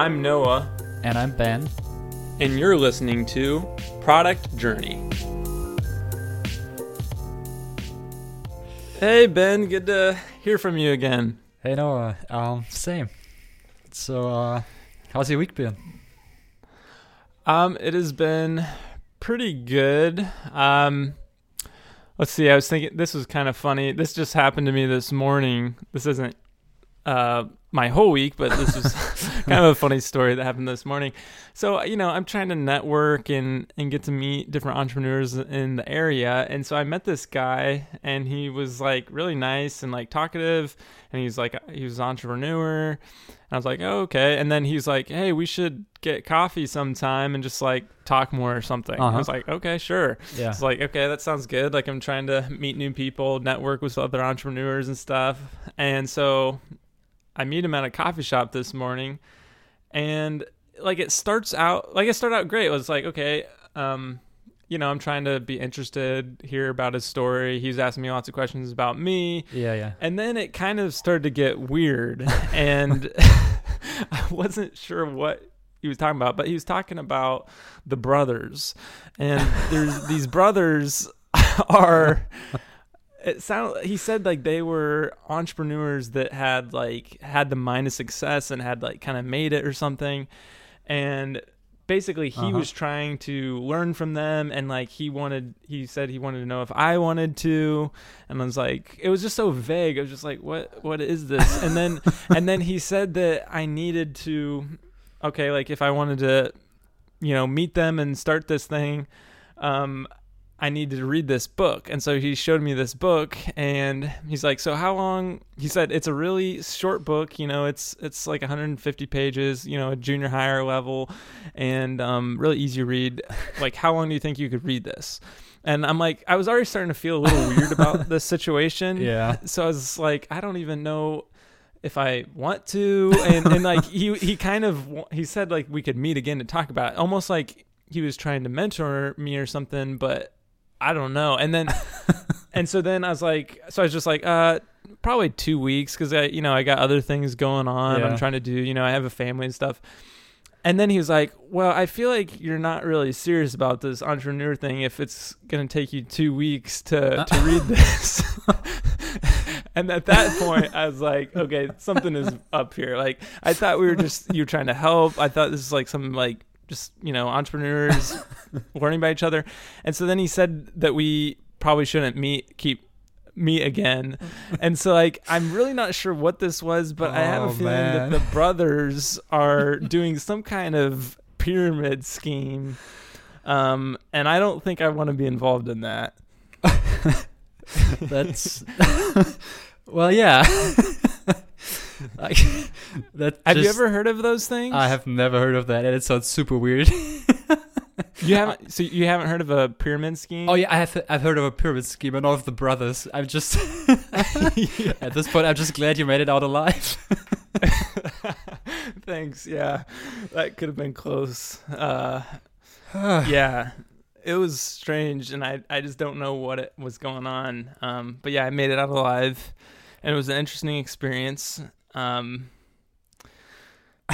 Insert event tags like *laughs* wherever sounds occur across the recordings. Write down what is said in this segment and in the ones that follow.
I'm Noah, And I'm Ben. and you're listening to Product Journey. Hey, Ben, good to hear from you again. Hey Noah. Um, same. So, uh, how's your week been? Um, it has been pretty good. Um, let's see. I was thinking this was kind of funny. This just happened to me this morning. This isn't uh my whole week, but this was *laughs* *laughs* kind of a funny story that happened this morning. So, you know, I'm trying to network and and get to meet different entrepreneurs in the area, and so I met this guy, and he was like really nice and like talkative, and he's like he was an entrepreneur. And I was like, oh, okay. And then he's like, hey, we should get coffee sometime and just like talk more or something. I Uh-huh. was like, okay, sure. Yeah. It's like, okay, that sounds good. Like I'm trying to meet new people, network with other entrepreneurs and stuff. And so I meet him at a coffee shop this morning and like it starts out like it started out great. It was like, okay, um, you know, I'm trying to be interested, hear about his story. He's asking me lots of questions about me. Yeah, yeah. And then it kind of started to get weird, *laughs* and *laughs* I wasn't sure what he was talking about, but he was talking about the brothers, and there's these brothers *laughs* are. It sounded. He said like they were entrepreneurs that had like had the mind of success and had like kind of made it or something, and basically he Uh-huh. was trying to learn from them and like he wanted he said he wanted to know if I wanted to and I was like it was just so vague I was just like what what is this and then *laughs* and then he said that I needed to okay like if I wanted to you know meet them and start this thing um I needed to read this book. And so he showed me this book and he's like, "So how long?" He said it's a really short book, you know, it's it's like 150 pages, you know, a junior higher level and um really easy to read. Like how long do you think you could read this? And I'm like, I was already starting to feel a little weird about *laughs* this situation. Yeah. So I was like, I don't even know if I want to and and like he he kind of he said like we could meet again to talk about it. Almost like he was trying to mentor me or something, but I don't know. And then, *laughs* and so then I was like, so I was just like, uh, probably two weeks because I, you know, I got other things going on. Yeah. I'm trying to do, you know, I have a family and stuff. And then he was like, well, I feel like you're not really serious about this entrepreneur thing if it's going to take you two weeks to, to read this. *laughs* and at that point, I was like, okay, something is up here. Like, I thought we were just, you were trying to help. I thought this is like some like, just, you know, entrepreneurs *laughs* learning by each other. And so then he said that we probably shouldn't meet, keep meet again. *laughs* And so like I'm really not sure what this was, but I have a Oh, feeling man. that the brothers are *laughs* doing some kind of pyramid scheme. Um, and I don't think I want to be involved in that. That's. well, yeah. Like, *laughs* that Have you ever heard of those things? I have never heard of that, and it sounds super weird. *laughs* You haven't. So you haven't heard of a pyramid scheme? oh yeah, I have. I've heard of a pyramid scheme, and all of the brothers. I'm just *laughs* at this point. I'm just glad you made it out alive. Thanks. Yeah, that could have been close. Uh, *sighs* yeah, it was strange, and I I just don't know what it was going on. Um, but yeah, I made it out alive, and it was an interesting experience. Um,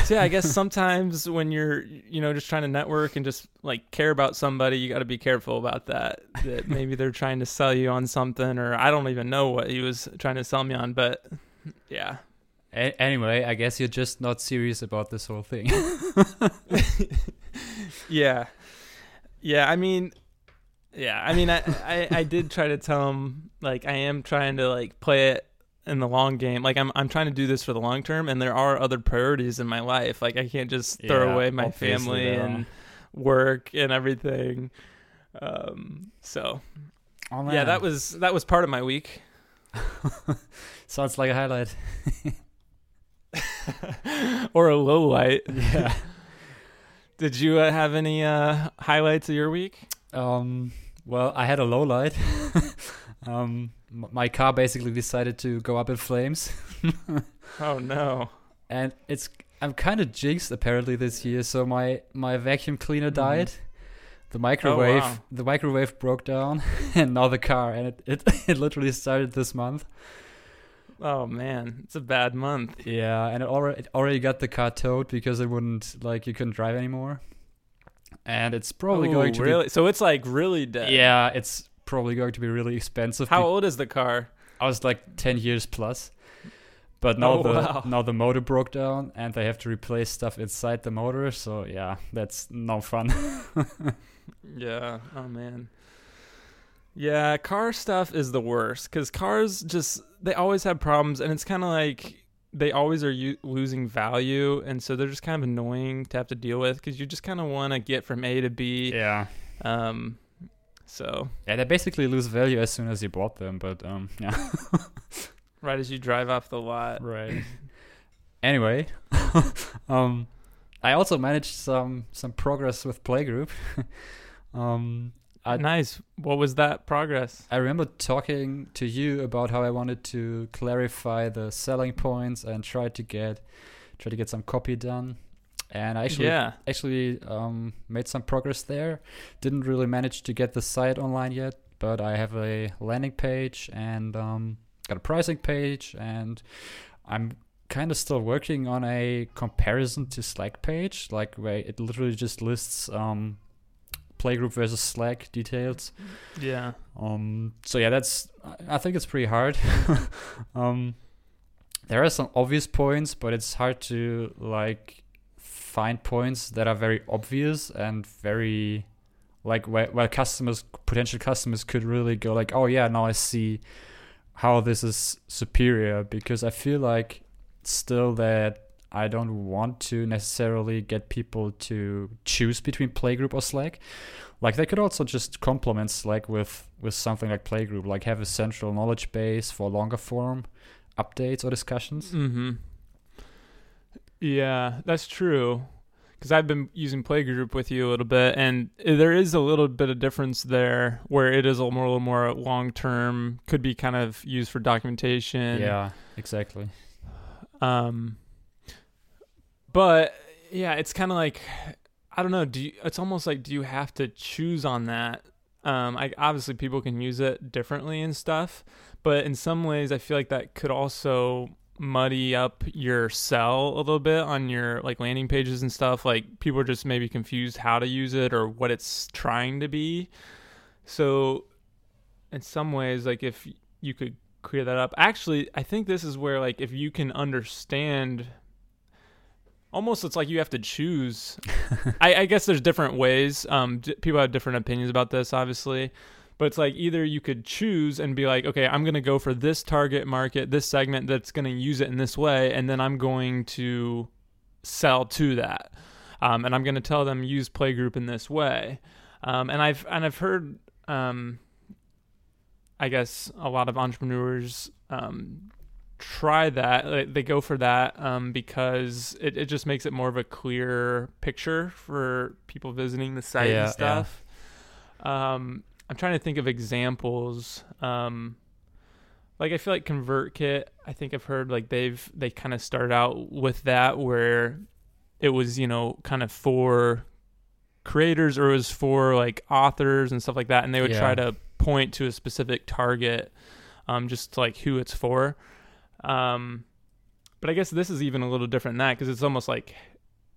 so yeah, I guess *laughs* sometimes when you're you know just trying to network and just like care about somebody, you got to be careful about that. That *laughs* maybe they're trying to sell you on something, or I don't even know what he was trying to sell me on, but yeah. A- anyway, I guess you're just not serious about this whole thing. *laughs* yeah yeah i mean yeah i mean I, I i did try to tell him like i am trying to like play it in the long game like i'm i'm trying to do this for the long term and there are other priorities in my life like i can't just throw Yeah, away my family and work and everything um so oh, yeah that was that was part of my week *laughs* sounds like a highlight. *laughs* or a low light *laughs* Yeah. did you uh, have any uh highlights of your week Um. Well, I had a low light. um. My car basically decided to go up in flames, *laughs* oh no and it's. I'm kind of jinxed apparently this year. So my my vacuum cleaner Mhm. died. The microwave wow. the microwave broke down, *laughs* and now the car, and it it, *laughs* it literally started this month. Oh man, it's a bad month. Yeah, and it already it already got the car towed because it wouldn't like you couldn't drive anymore. And it's probably going to really. So it's like really dead. Yeah, it's probably going to be really expensive. How old is the car? I was like 10 years plus. But now Oh, the wow. now the motor broke down and they have to replace stuff inside the motor, so yeah, that's no fun. *laughs* Yeah. Oh man. Yeah, car stuff is the worst because cars just they always have problems, and it's kind of like they always are u- losing value, and so they're just kind of annoying to have to deal with because you just kind of want to get from A to B. yeah. Um. So Yeah, they basically lose value as soon as you bought them, but um *laughs* yeah. right as you drive off the lot. Right. anyway, *laughs* um, I also managed some some progress with Playgroup. *laughs* um, I nice. What was that progress? I remember talking to you about how I wanted to clarify the selling points and try to get try to get some copy done. And I actually yeah. actually um, made some progress there. Didn't really manage to get the site online yet, but I have a landing page and um, got a pricing page, and I'm kind of still working on a comparison to Slack page, like where it literally just lists um, playgroup versus Slack details. Yeah. Um, so yeah, that's I- I think it's pretty hard. *laughs* um, there are some obvious points, but it's hard to like find points that are very obvious and very like where, where customers potential customers could really go like, oh yeah, now I see how this is superior because I feel like still that I don't want to necessarily get people to choose between Playgroup or Slack. Like they could also just complement Slack with with something like Playgroup, like have a central knowledge base for longer form updates or discussions. Mm-hmm. Yeah, that's true. Because I've been using Playgroup with you a little bit, and there is a little bit of difference there, where it is a more, a little more long term, could be kind of used for documentation. yeah, exactly. Um. But yeah, it's kind of like I don't know. Do you, it's almost like do you have to choose on that? Um, I obviously people can use it differently and stuff, but in some ways I feel like that could also muddy up your sell a little bit on your like landing pages and stuff. Like people are just maybe confused how to use it or what it's trying to be. So in some ways, like if you could clear that up, actually, I think this is where like if you can understand almost it's like you have to choose *laughs* I, I guess there's different ways um d- people have different opinions about this obviously but it's like either you could choose and be like okay i'm going to go for this target market this segment that's going to use it in this way and then i'm going to sell to that. Um, and i'm going to tell them use playgroup in this way. Um, and i've and i've heard um, i guess a lot of entrepreneurs um, try that they go for that um, because it, it just makes it more of a clear picture for people visiting the site Yeah, yeah. and stuff. Um, i'm trying to think of examples um, like i feel like convertkit i think i've heard like they've they kind of started out with that where it was you know kind of for creators or it was for like authors and stuff like that and they would Yeah. try to point to a specific target um, just like who it's for um, but I guess this is even a little different than that because it's almost like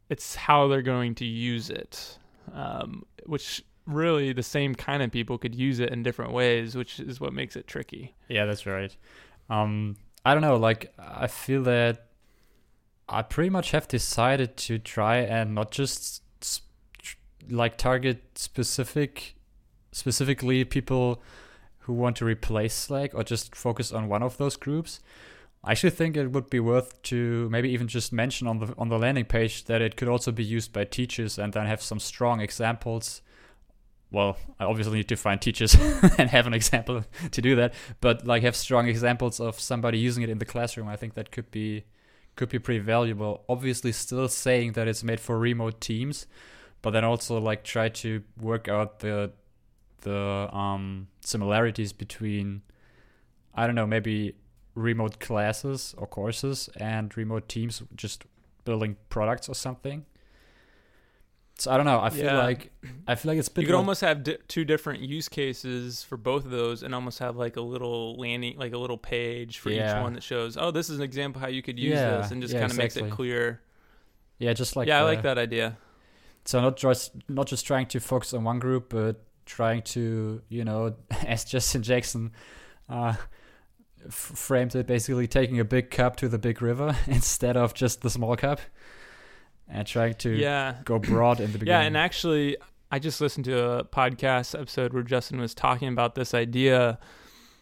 it's how they're going to use it, um, which really the same kind of people could use it in different ways, which is what makes it tricky. Yeah, that's right. Um, I don't know. Like, I feel that I pretty much have decided to try and not just s- tr- like target specific, specifically people who want to replace Slack or just focus on one of those groups. I actually think it would be worth to maybe even just mention on the on the landing page that it could also be used by teachers and then have some strong examples. Well, I obviously need to find teachers *laughs* and have an example to do that, but like have strong examples of somebody using it in the classroom. I think that could be could be pretty valuable. Obviously, still saying that it's made for remote teams, but then also like try to work out the the um, similarities between I don't know maybe remote classes or courses and remote teams just building products or something. So I don't know. I feel Yeah. like I feel like it's You could almost have di- two different use cases for both of those, and almost have like a little landing, like a little page for Yeah. each one that shows, oh, this is an example how you could use Yeah, this, and just kind of makes it clear. yeah, just like yeah, I like that idea. So not just not just trying to focus on one group, but trying to you know, *laughs* as Justin Jackson uh, f- framed it, basically taking a big cup to the big river *laughs* instead of just the small cup, and trying to Yeah, go broad in the beginning. *laughs* Yeah, and actually, I just listened to a podcast episode where Justin was talking about this idea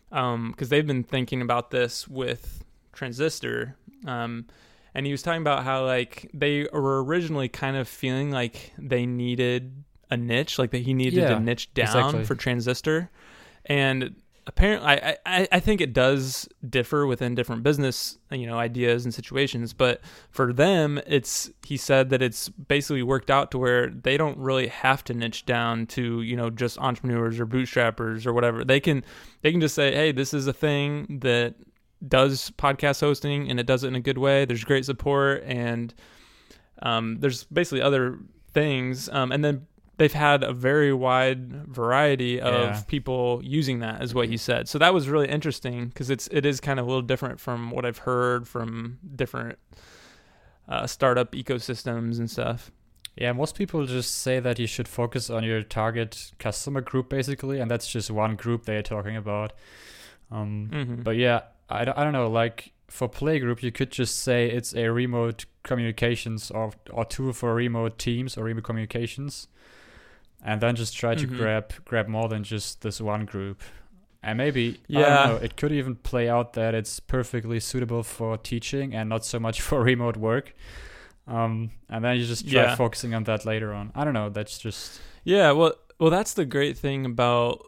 because they've been thinking about this with Transistor. Um, and he was talking about how like they were originally kind of feeling like they needed a niche, like that he needed Yeah, to niche down exactly. for Transistor, and apparently I, I I think it does differ within different business you know ideas and situations, but for them it's he said that it's basically worked out to where they don't really have to niche down to you know just entrepreneurs or bootstrappers or whatever. They can they can just say hey this is a thing that does podcast hosting and it does it in a good way. There's great support and um, there's basically other things. Um, and then they've had a very wide variety of Yeah. people using that, is what he said. So that was really interesting because it's it is kind of a little different from what I've heard from different uh, startup ecosystems and stuff. Yeah, most people just say that you should focus on your target customer group basically, and that's just one group they're talking about. Um, hmm But yeah, I don't, I don't know. Like for Playgroup, you could just say it's a remote communications or or tool for remote teams or remote communications, and then just try to Mhm. grab grab more than just this one group. And maybe I Yeah. don't know, it could even play out that it's perfectly suitable for teaching and not so much *laughs* for remote work. Um, and then you just try Yeah. focusing on that later on. I don't know. That's just Yeah, well, well, that's the great thing about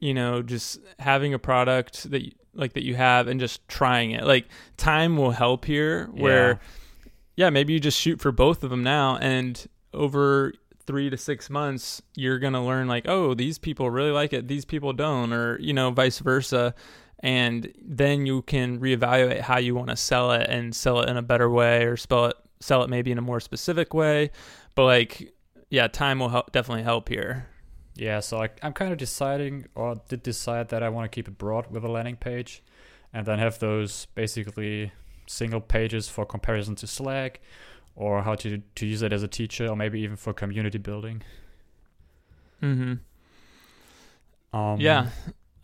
you know just having a product that you, like that you have and just trying it. Like time will help here. Where Yeah. yeah, maybe you just shoot for both of them now, and over three to six months, you're gonna learn like, oh, these people really like it, these people don't, or you know, vice versa. And then you can reevaluate how you want to sell it and sell it in a better way, or spell it, sell it maybe in a more specific way. But like, yeah, time will help, definitely help here. Yeah, so I, I'm kind of deciding, or did decide that I want to keep it broad with a landing page, and then have those basically single pages for comparison to Slack, or how to to use it as a teacher, or maybe even for community building. Mm-hmm. Um, yeah,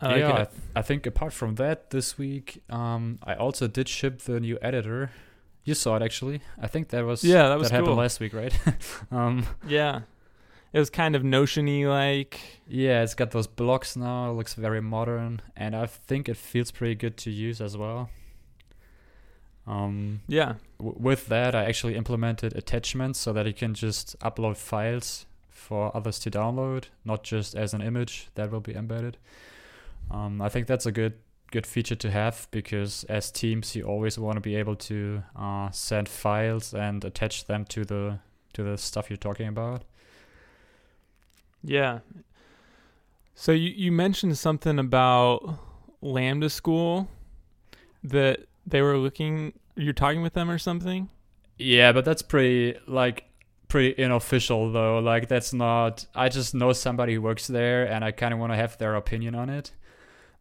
yeah, I, th- I think apart from that, this week, um, I also did ship the new editor. You saw it actually. I think that was Yeah, that was happened cool. last week, right? *laughs* um, yeah. It was kind of notiony like. Yeah, it's got those blocks now. It looks very modern, and I think it feels pretty good to use as well. Um, Yeah. w- with that, I actually implemented attachments so that you can just upload files for others to download, not just as an image that will be embedded. Um, I think that's a good good feature to have because as teams, you always want to be able to uh, send files and attach them to the to the stuff you're talking about. Yeah. So you, you mentioned something about Lambda School that they were looking you're talking with them or something? Yeah, but that's pretty like pretty unofficial though. Like that's not I just know somebody who works there and I kind of want to have their opinion on it.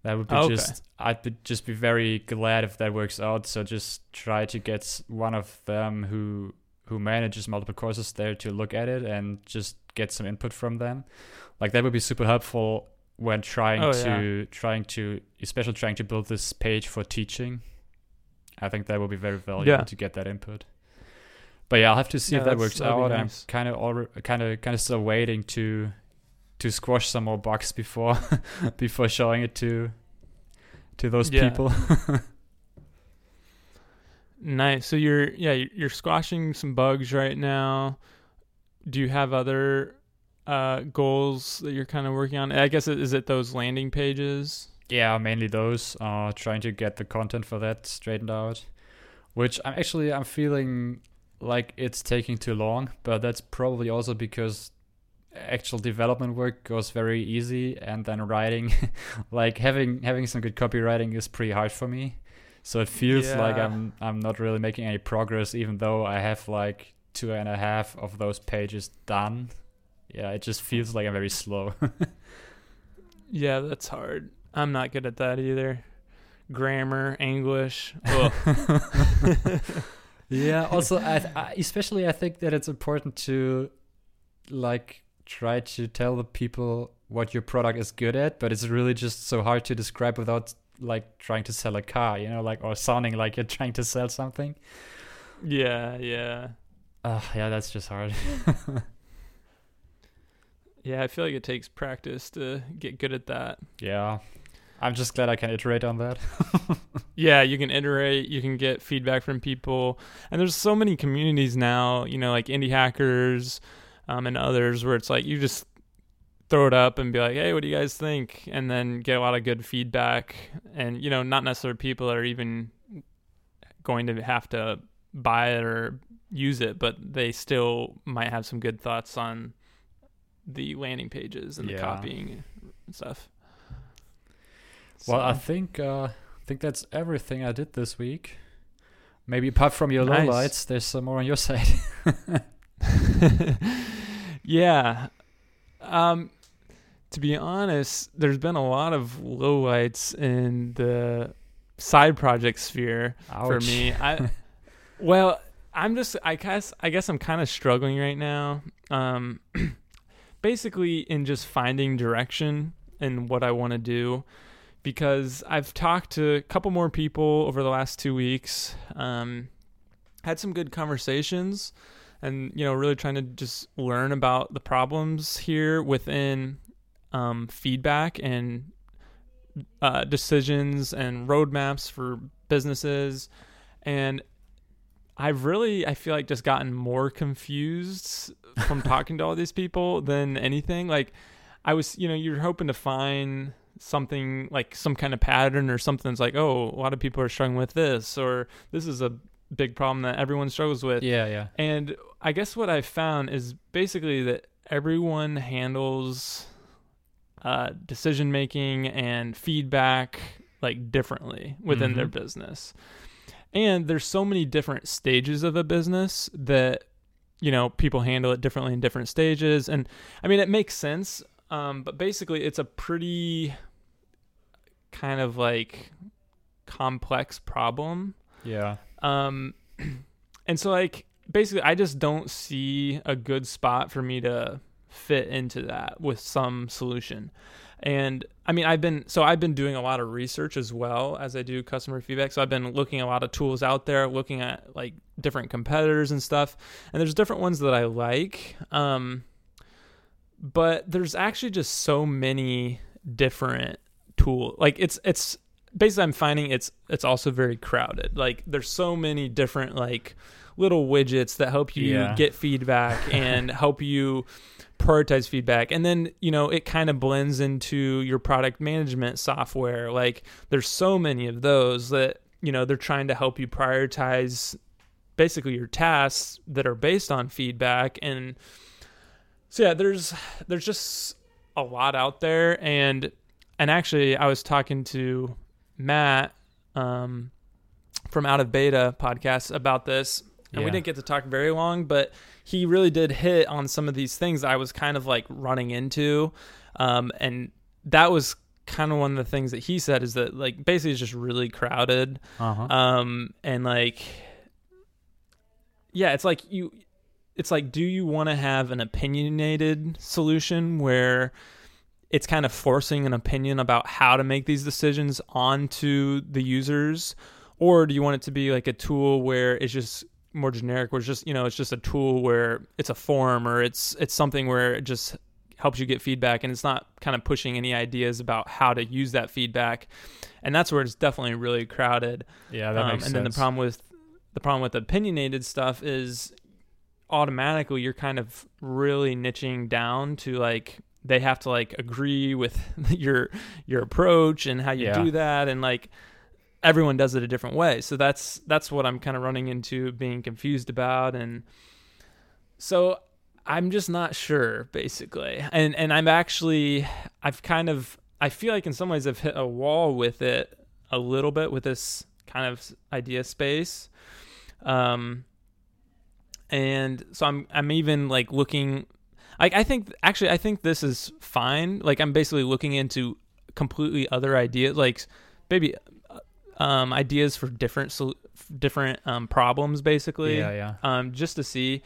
That would be Okay. just I'd be, just be very glad if that works out. So just try to get one of them who who manages multiple courses there to look at it and just get some input from them. Like that would be super helpful when trying Oh, to trying to especially trying to build this page for teaching. I think that would be very valuable Yeah. to get that input. But yeah, I'll have to see Yeah, if that works out. nice. I'm kind of already kind of kind of still waiting to to squash some more bugs before *laughs* before showing it to to those Yeah. people. *laughs* Nice. So you're yeah, you're you're squashing some bugs right now. Do you have other uh goals that you're kind of working on? I guess is it those landing pages? Yeah, mainly those. Uh, trying to get the content for that straightened out, which I'm actually I'm feeling like it's taking too long, but that's probably also because actual development work goes very easy and then writing *laughs* like having having some good copywriting is pretty hard for me so it feels like i'm i'm not really making any progress even though i have like two and a half of those pages done, yeah, it just feels like I'm very slow. *laughs* Yeah, that's hard. I'm not good at that either. Grammar, English. *laughs* Yeah. *laughs* Also, I, th- I especially I think that it's important to like try to tell the people what your product is good at, but it's really just so hard to describe without like trying to sell a car, you know, like or sounding like you're trying to sell something. yeah, yeah. Uh, yeah, that's just hard. *laughs* Yeah, I feel like it takes practice to get good at that. yeah. I'm just glad I can iterate on that. *laughs* Yeah, you can iterate, you can get feedback from people. And there's so many communities now, you know, like indie hackers um, and others where it's like you just throw it up and be like, hey, what do you guys think? And then get a lot of good feedback. And, you know, not necessarily people that are even going to have to buy it or use it, but they still might have some good thoughts on the landing pages and the copying and stuff. Well, I think uh, I think that's everything I did this week. Maybe apart from your Nice. lowlights, there's some more on your *laughs* side. *laughs* yeah. Um, to be honest, there's been a lot of lowlights in the side project sphere for me. I *laughs* well, I'm just I guess I guess I'm kind of struggling right now. Um, *clears throat* basically in just finding direction and what I want to do because I've talked to a couple more people over the last 2 weeks. Um, had some good conversations and you know really trying to just learn about the problems here within um, feedback and uh, decisions and roadmaps for businesses and i've really i feel like just gotten more confused from *laughs* talking to all these people than anything like i was you know you're hoping to find something like some kind of pattern or something that's like oh a lot of people are struggling with this or this is a big problem that everyone struggles with yeah, yeah. and I guess what I found is basically that everyone handles uh, decision making and feedback like differently within their Mhm. business. And there's so many different stages of a business that you know people handle it differently in different stages. And I mean, it makes sense. Um, but basically, it's a pretty kind of like complex problem Yeah. um, *clears throat* and so like basically, I just don't see a good spot for me to fit into that with some solution. And I mean, I've been so I've been doing a lot of research as well as I do customer feedback. So I've been looking at a lot of tools out there, looking at like different competitors and stuff. And there's different ones that I like. Um, but there's actually just so many different tool. Like it's it's basically I'm finding it's it's also very crowded. Like there's so many different like little widgets that help you Yeah. get feedback *laughs* and help you prioritize feedback and then you know it kind of blends into your product management software like there's so many of those that you know they're trying to help you prioritize basically your tasks that are based on feedback and so yeah there's there's just a lot out there and and actually I was talking to Matt um, from Out of Beta podcast about this, and we didn't get to talk very long, but he really did hit on some of these things I was kind of like running into, um, and that was kind of one of the things that he said is that like basically it's just really crowded, Uh-huh. um, and like yeah, it's like you, it's like do you want to have an opinionated solution where it's kind of forcing an opinion about how to make these decisions onto the users? Or do you want it to be like a tool where it's just more generic where it's just you know it's just a tool where it's a form or it's it's something where it just helps you get feedback and it's not kind of pushing any ideas about how to use that feedback? And that's where it's definitely really crowded. Yeah, that um, makes and sense. then the problem with the problem with opinionated stuff is automatically you're kind of really niching down to like they have to like agree with *laughs* your your approach and how you Yeah. do that and like everyone does it a different way. So that's that's what i'm kind of running into being confused about and so i'm just not sure basically. And and i'm actually i've kind of i feel like in some ways i've hit a wall with it a little bit with this kind of idea space. Um and so I'm I'm even like looking like I think actually I think this is fine. Like I'm basically looking into completely other ideas like maybe um ideas for different sol- different um problems basically. Yeah, yeah. Um just to see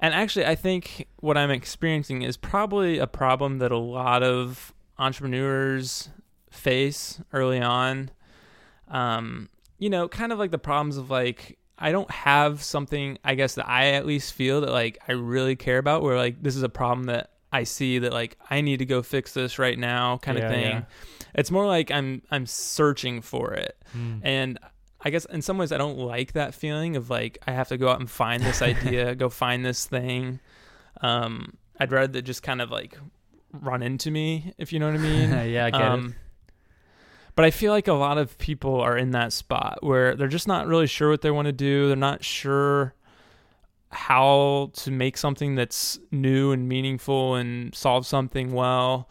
and actually I think what I'm experiencing is probably a problem that a lot of entrepreneurs face early on. Um you know, kind of like the problems of like I don't have something I guess that I at least feel that like I really care about where like this is a problem that I see that like I need to go fix this right now kind Yeah, of thing. yeah. It's more like I'm I'm searching for it. Mm. And I guess in some ways I don't like that feeling of like I have to go out and find this *laughs* idea, go find this thing. Um I'd rather that just kind of like run into me, if you know what I mean. *laughs* yeah, I get it. But I feel like a lot of people are in that spot where they're just not really sure what they want to do. They're not sure how to make something that's new and meaningful and solve something well.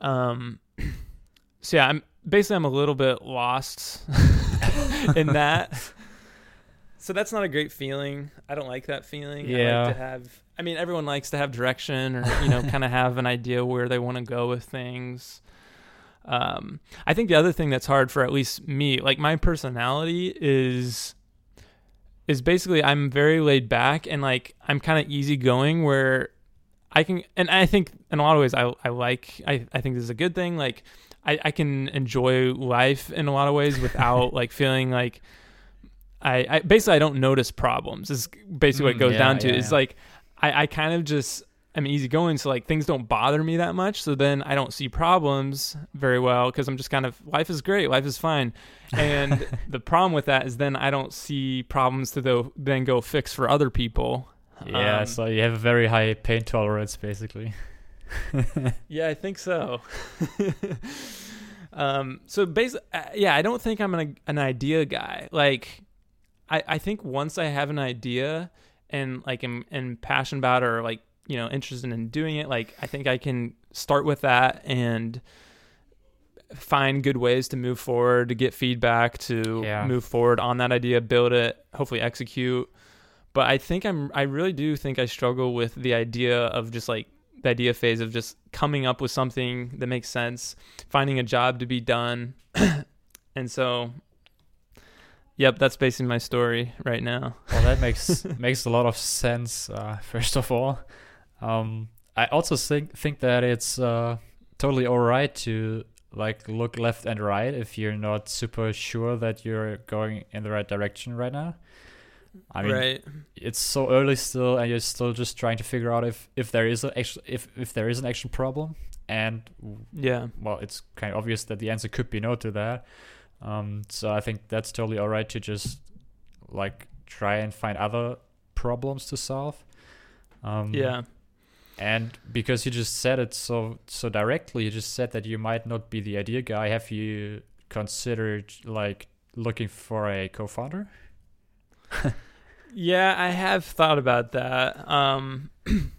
Um, *clears throat* so yeah, I'm basically I'm a little bit lost *laughs* in that. So that's not a great feeling. I don't like that feeling. I Yeah. like to have I mean everyone likes to have direction or you know kind of have an idea where they want to go with things. Um I think the other thing that's hard for at least me, like my personality is is basically I'm very laid back and like I'm kind of easygoing where I can and I think in a lot of ways I I like I, I think this is a good thing. Like I, I can enjoy life in a lot of ways without *laughs* like feeling like I, I basically I don't notice problems is basically what it Mm, goes yeah, down to. yeah, It's yeah. like I, I kind of just am easygoing, so like things don't bother me that much. So then I don't see problems very well because I'm just kind of life is great, life is fine. And *laughs* the problem with that is then I don't see problems to though then go fix for other people. yeah, Um, so you have a very high pain tolerance, basically. *laughs* Yeah, I think so. *laughs* um, so basically, uh, yeah, I don't think I'm an, an idea guy. Like, I, I think once I have an idea and like am, and passionate about it or like, you know, interested in doing it, like, I think I can start with that and find good ways to move forward, to get feedback, to Yeah. move forward on that idea, build it, hopefully execute. But I think I'm, I really do think I struggle with the idea of just like the idea phase of just coming up with something that makes sense, finding a job to be done. *clears throat* and so, yep, that's basically my story right now. Well, that makes *laughs* makes a lot of sense. Uh, first of all, um, I also think think that it's uh, totally alright to like look left and right if you're not super sure that you're going in the right direction right now. I mean, right. it's so early still, and you're still just trying to figure out if if there is a actual if if there is an actual problem, and Yeah. well, it's kind of obvious that the answer could be no to that. Um, so I think that's totally alright to just like try and find other problems to solve. Um, Yeah. And because you just said it so so directly, you just said that you might not be the idea guy. Have you considered like looking for a co-founder? *laughs* Yeah, I have thought about that. Um, *clears throat*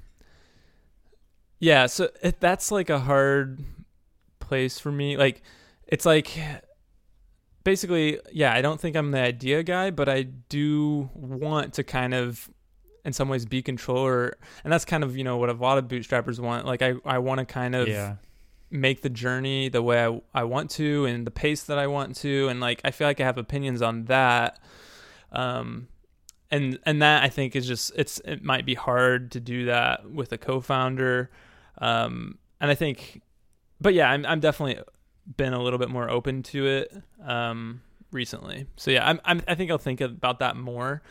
yeah, so it, that's like a hard place for me. Like, it's like basically, yeah, I don't think I'm the idea guy, but I do want to kind of, in some ways, be controller, and that's kind of you know what a lot of bootstrappers want. Like, I I want to kind of yeah. make the journey the way I, I want to and the pace that I want to and like I feel like I have opinions on that um and and that I think is just it's it might be hard to do that with a co-founder um and I think but yeah I'm I'm definitely been a little bit more open to it um recently so yeah I'm, I'm I think I'll think about that more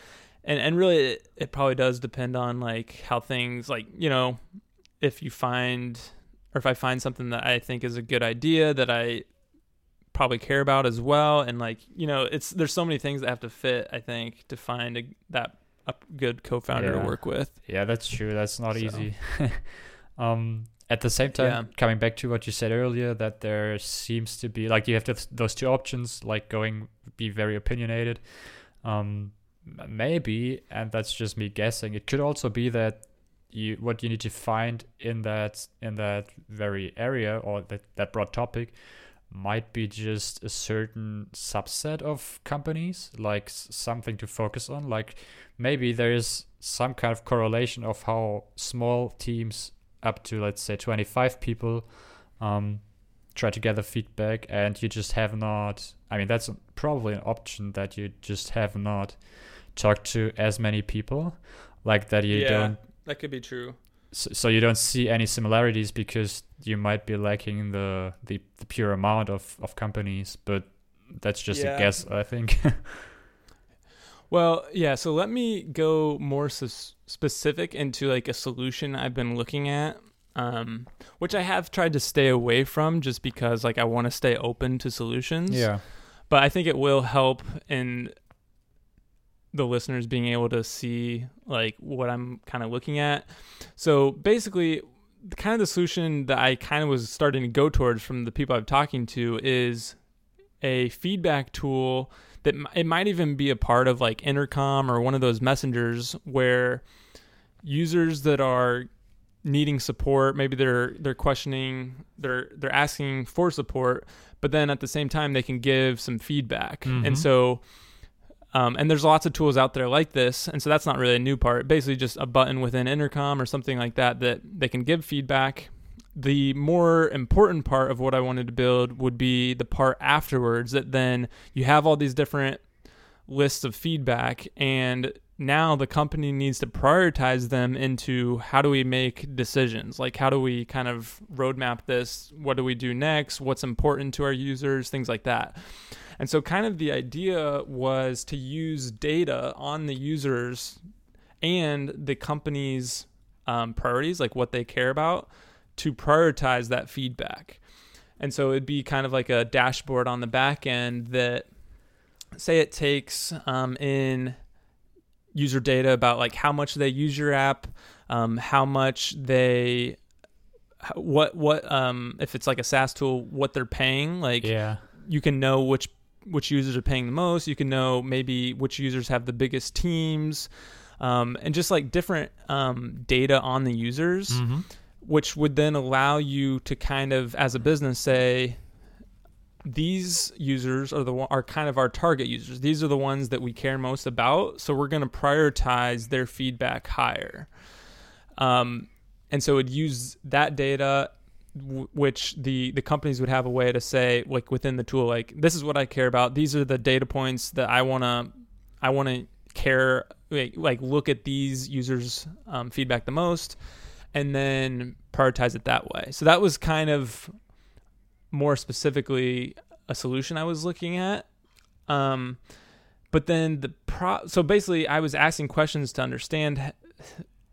and and really it, it probably does depend on like how things like you know if you find or if I find something that I think is a good idea that I probably care about as well and like you know it's there's so many things that have to fit I think to find a, that a good co-founder Yeah. to work with Yeah, that's true. That's not So. easy. *laughs* um, at the same time, Yeah. coming back to what you said earlier, that there seems to be like you have th- those two options, like going be very opinionated. Um, maybe, and that's just me guessing. It could also be that you what you need to find in that in that very area or that that broad topic might be just a certain subset of companies like something to focus on like maybe there is some kind of correlation of how small teams up to let's say 25 people um, try to gather feedback and you just have not i mean that's probably an option that you just have not talked to as many people like that you yeah, don't that could be true. so, so you don't see any similarities because you might be lacking the the, the pure amount of, of companies but that's just Yeah. a guess i think *laughs* Well, yeah. So let me go more s- specific into like a solution I've been looking at, um, which I have tried to stay away from just because like I want to stay open to solutions. Yeah. But I think it will help in the listeners being able to see like what I'm kind of looking at. So basically, kind of the solution that I kind of was starting to go towards from the people I'm talking to is a feedback tool that it might even be a part of like intercom or one of those messengers where users that are needing support maybe they're they're questioning they're they're asking for support but then at the same time they can give some feedback Mhm. and so um, and there's lots of tools out there like this and so that's not really a new part. Basically just a button within intercom or something like that that they can give feedback. The more important part of what I wanted to build would be the part afterwards that then you have all these different lists of feedback and now the company needs to prioritize them into how do we make decisions? Like how do we kind of roadmap this? What do we do next? What's important to our users? Things like that and so kind of the idea was to use data on the users and the company's um, priorities like what they care about to prioritize that feedback. And so it'd be kind of like a dashboard on the back end that, say, it takes um, in user data about like how much they use your app, um, how much they, what what um, if it's like a SaaS tool, what they're paying. Like yeah you can know which which users are paying the most. You can know maybe which users have the biggest teams, um, and just like different um, data on the users mm-hmm. which would then allow you to kind of as a business say these users are the one- are kind of our target users these are the ones that we care most about so we're going to prioritize their feedback higher um, and so it'd use that data w- which the the companies would have a way to say like within the tool like this is what i care about these are the data points that i want to i want to care like, like look at these users um, feedback the most and then prioritize it that way. So that was kind of more specifically a solution I was looking at. Um, but then the pro so basically I was asking questions to understand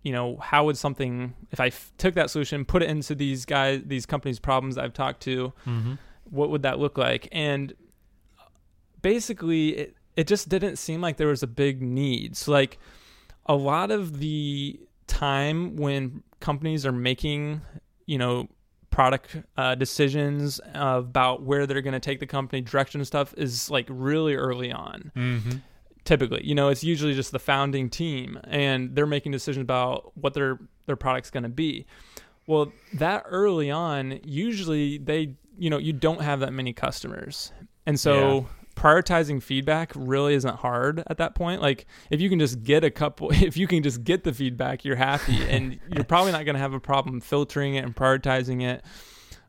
you know how would something if I f- took that solution put it into these guys these companies problems I've talked to Mm-hmm. what would that look like and basically it, it just didn't seem like there was a big need so like a lot of the time when companies are making you know product uh, decisions about where they're going to take the company direction and stuff is like really early on Mm-hmm. Typically you know it's usually just the founding team and they're making decisions about what their their product's going to be. Well that early on usually they you know you don't have that many customers. And so prioritizing feedback really isn't hard at that point. Like if you can just get a couple *laughs* if you can just get the feedback you're happy and you're *laughs* probably not going to have a problem filtering it and prioritizing it.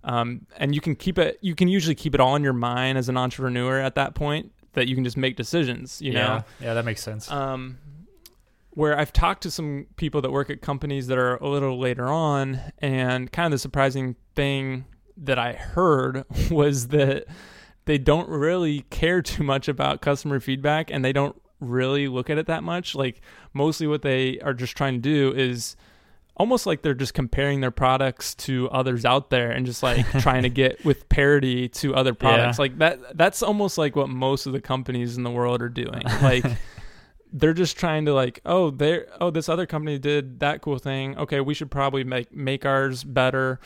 Um, and you can keep it you can usually keep it all in your mind as an entrepreneur at that point that you can just make decisions you know? Yeah yeah that makes sense. Um, where I've talked to some people that work at companies that are a little later on, and kind of the surprising thing that I heard *laughs* was that they don't really care too much about customer feedback and they don't really look at it that much. Like, mostly what they are just trying to do is almost like they're just comparing their products to others out there and just like *laughs* trying to get with parity to other products. Yeah. like that that's almost like what most of the companies in the world are doing. Like *laughs* they're just trying to like oh they oh this other company did that cool thing. Okay we should probably make make ours better.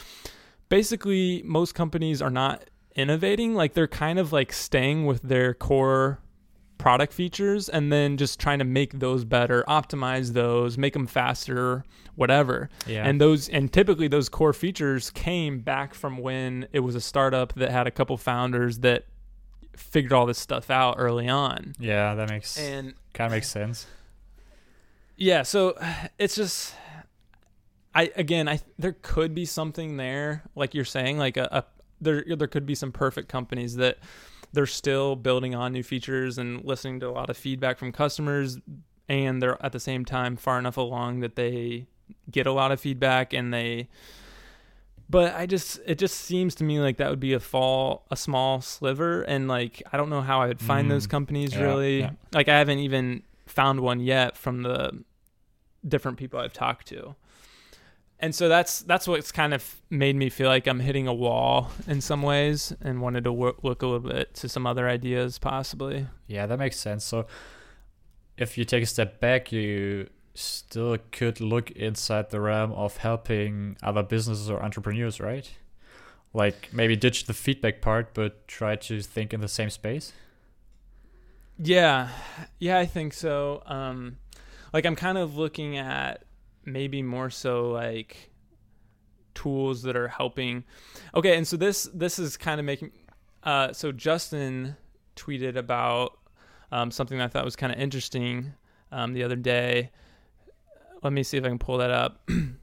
Basically most companies are not innovating. Like they're kind of like staying with their core product features and then just trying to make those better optimize those make them faster whatever. Yeah. And those and typically those core features came back from when it was a startup that had a couple founders that figured all this stuff out early on. Yeah that makes and kind of makes sense. Yeah so it's just i again i there could be something there like you're saying like a, a there there could be some perfect companies that they're still building on new features and listening to a lot of feedback from customers and they're at the same time far enough along that they get a lot of feedback and they but I just it just seems to me like that would be a fall a small sliver. And like I don't know how I would find those Mm, companies yeah, really. yeah. like I haven't even found one yet from the different people I've talked to and so that's that's what's kind of made me feel like I'm hitting a wall in some ways and wanted to wo- look a little bit to some other ideas possibly Yeah, that makes sense. So if you take a step back, you still could look inside the realm of helping other businesses or entrepreneurs, right? Like maybe ditch the feedback part, but try to think in the same space. Yeah, yeah, I think so. Um, like I'm kind of looking at maybe more so like tools that are helping. Okay, and so this this is kind of making. Uh, so Justin tweeted about um, something that I thought was kind of interesting um, the other day. Let me see if I can pull that up. *clears throat*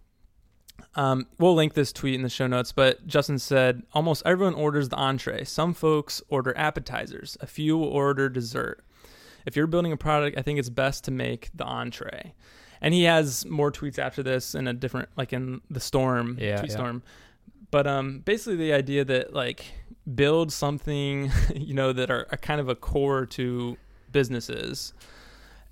Um, we'll link this tweet in the show notes, but Justin said almost everyone orders the entree. Some folks order appetizers. A few order dessert. If you're building a product, I think it's best to make the entree. And he has more tweets after this in a different, like in the storm, Yeah, tweet yeah. storm. But um, basically, the idea that like build something, *laughs* you know, that are, are kind of a core to businesses.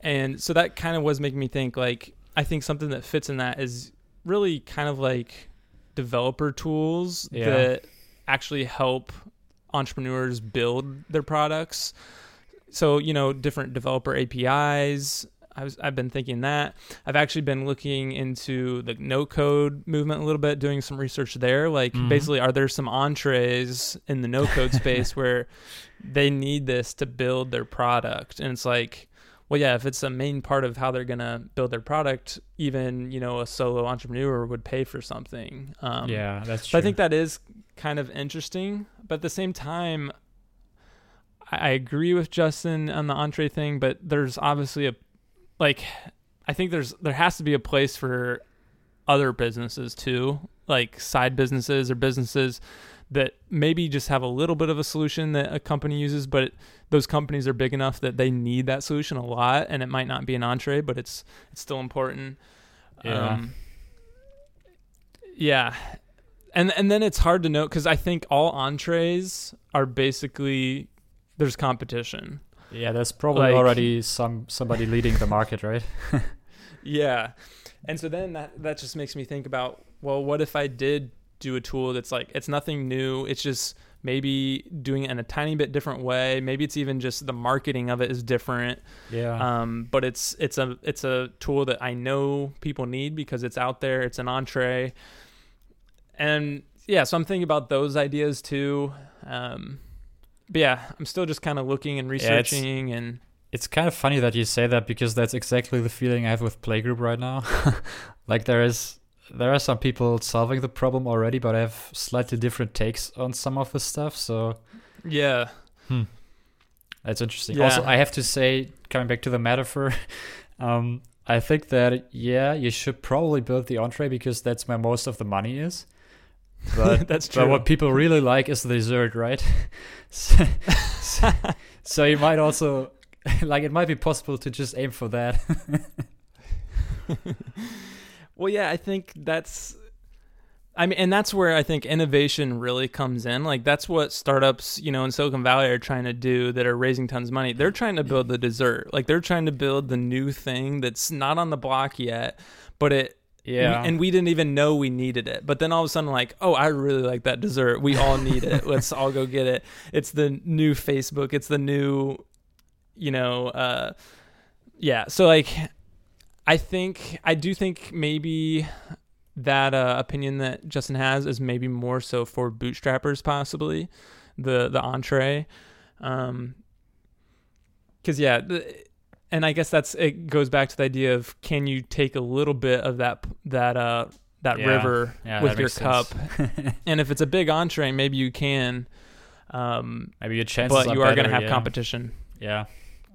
And so that kind of was making me think like I think something that fits in that is really kind of like developer tools Yeah. that actually help entrepreneurs build their products. So, you know, different developer APIs. I was I've been thinking that. I've actually been looking into the no code movement a little bit, doing some research there. Like Mhm. basically are there some entrees in the no code *laughs* space where they need this to build their product? And it's like well, yeah, if it's a main part of how they're gonna build their product, even you know a solo entrepreneur would pay for something. Um, yeah, that's true. I think that is kind of interesting, but at the same time, I agree with Justin on the entree thing. But there's obviously a like, I think there's there has to be a place for other businesses too, like side businesses or businesses that maybe just have a little bit of a solution that a company uses, but those companies are big enough that they need that solution a lot, and it might not be an entree, but it's it's still important. Yeah. Um, yeah, and and then it's hard to know because I think all entrees are basically there's competition. Yeah, there's probably like- already some somebody leading the market, right? *laughs* Yeah. And so then that that just makes me think about well, what if I did do a tool that's like it's nothing new, it's just maybe doing it in a tiny bit different way. Maybe it's even just the marketing of it is different. Yeah. Um, but it's it's a it's a tool that I know people need because it's out there, it's an entree. And yeah, so I'm thinking about those ideas too. Um, but yeah, I'm still just kind of looking and Yeah, it's- researching and It's kind of funny that you say that because that's exactly the feeling I have with Playgroup right now. *laughs* like there is there are some people solving the problem already, but I have slightly different takes on some of the stuff. So yeah. that's interesting. Yeah. Also, I have to say, coming back to the metaphor, *laughs* um, I think that yeah, you should probably build the entree because that's where most of the money is. But *laughs* That's true. But what people really like is the dessert, right? *laughs* so, so, *laughs* so you might also like it might be possible to just aim for that. Well, yeah, I think that's. I mean, and that's where I think innovation really comes in. Like that's what startups, you know, in Silicon Valley are trying to do that are raising tons of money. They're trying to build the dessert. Like they're trying to build the new thing that's not on the block yet, but it yeah. and we didn't even know we needed it. But then all of a sudden, like, oh, I really like that dessert. We all need it. *laughs* Let's all go get it. It's the new Facebook. It's the new, you know, uh, yeah. So like, I think I do think maybe that uh, opinion that Justin has is maybe more so for bootstrappers, possibly the the entree. Um, because yeah, the, and I guess that's it goes back to the idea of can you take a little bit of that that uh that Yeah. river yeah, with that your cup, *laughs* and if it's a big entree, maybe you can. Um, Maybe your chances but you are going to have yeah. competition. Yeah.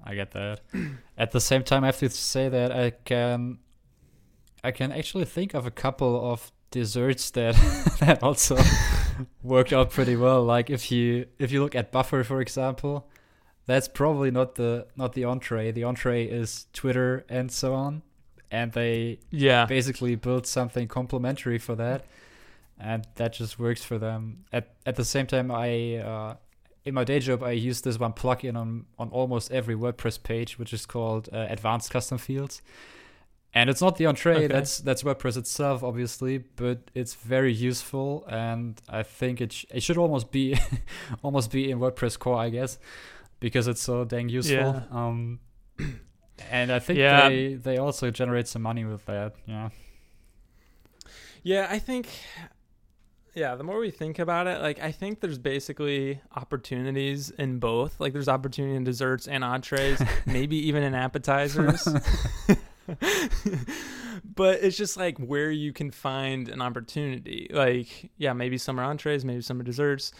I get that. *clears throat* At the same time, I have to say that I can, I can actually think of a couple of desserts that *laughs* that also *laughs* worked out pretty well. Like if you if you look at Buffer, for example, that's probably not the not the entree. The entree is Twitter and so on, and they Yeah. basically built something complementary for that, and that just works for them. At at the same time, I uh, in my day job I use this one plugin on on almost every WordPress page, which is called uh, Advanced Custom Fields. And it's not the entree. Okay. That's that's WordPress itself, obviously, but it's very useful, and I think it sh- it should almost be *laughs* almost be in WordPress core, I guess, because it's so dang useful. Yeah. Um, *clears throat* and I think Yeah. they they also generate some money with that. Yeah. Yeah, I think yeah, the more we think about it, like I think there's basically opportunities in both. Like there's opportunity in desserts and entrees, *laughs* maybe even in appetizers. *laughs* but it's just like where you can find an opportunity. Like, yeah, maybe some are entrees, maybe some are desserts.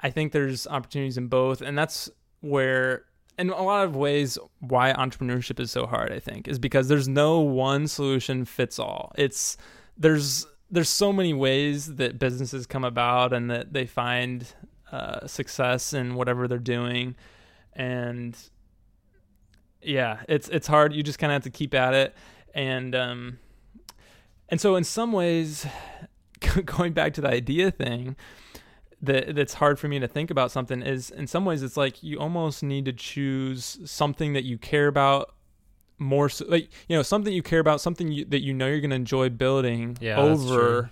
I think there's opportunities in both, and that's where in a lot of ways why entrepreneurship is so hard, I think, is because there's no one solution fits all. It's there's there's so many ways that businesses come about and that they find uh, success in whatever they're doing, and yeah, it's it's hard. You just kind of have to keep at it, and um, and so in some ways, *laughs* going back to the idea thing, that that's hard for me to think about something is in some ways it's like you almost need to choose something that you care about more so like you know something you care about something you, that you know you're going to enjoy building Yeah, over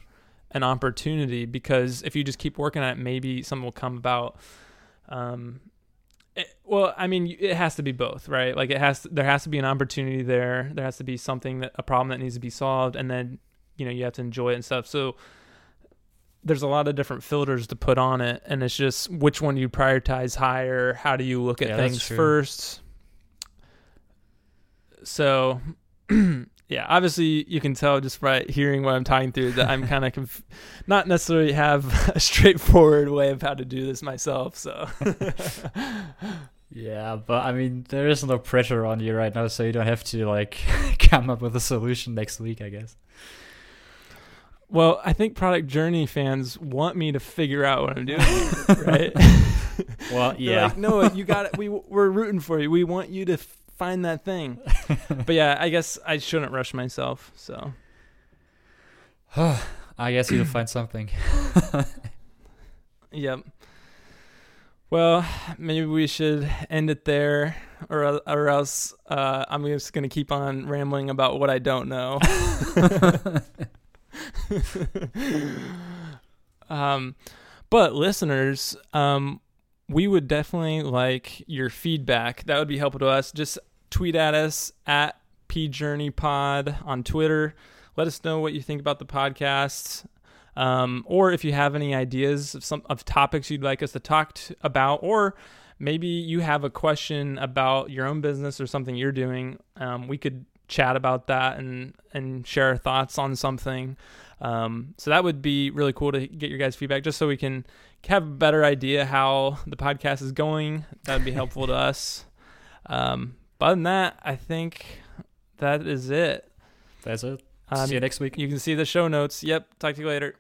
an opportunity because if you just keep working at it maybe something will come about. Um it, well i mean it has to be both right? Like it has to, there has to be an opportunity there. There has to be something that a problem that needs to be solved and then you know you have to enjoy it and stuff. So there's a lot of different filters to put on it and it's just which one you prioritize higher how do you look at Yeah, things first? So *clears throat* yeah obviously you can tell just by hearing what i'm talking through that i'm *laughs* kind of conf- not necessarily have *laughs* a straightforward way of how to do this myself so. *laughs* Yeah, but I mean, there is no pressure on you right now, so you don't have to like come up with a solution next week, I guess. Well i think product journey fans want me to figure out what i'm doing *laughs* right *laughs* Well, yeah. like, no, you got it. We we're rooting for you. We want you to find that thing. *laughs* but yeah, I guess I shouldn't rush myself. So *sighs* I guess you'll find something. yep. Well, maybe we should end it there, or or else uh, I'm just gonna keep on rambling about what I don't know. *laughs* um, but listeners, um, we would definitely like your feedback. That would be helpful to us. Just tweet at us at pjourneypod on Twitter. Let us know what you think about the podcast. Um, or if you have any ideas of some of topics you'd like us to talk about, or maybe you have a question about your own business or something you're doing, um, we could chat about that and and share our thoughts on something. Um, so that would be really cool to get your guys' feedback, just so we can have a better idea how the podcast is going. That would be helpful to us. *laughs* Um, but other than that, I think that is it. That's it. Um, See you next week. you can see the show notes. Yep. Talk to you later.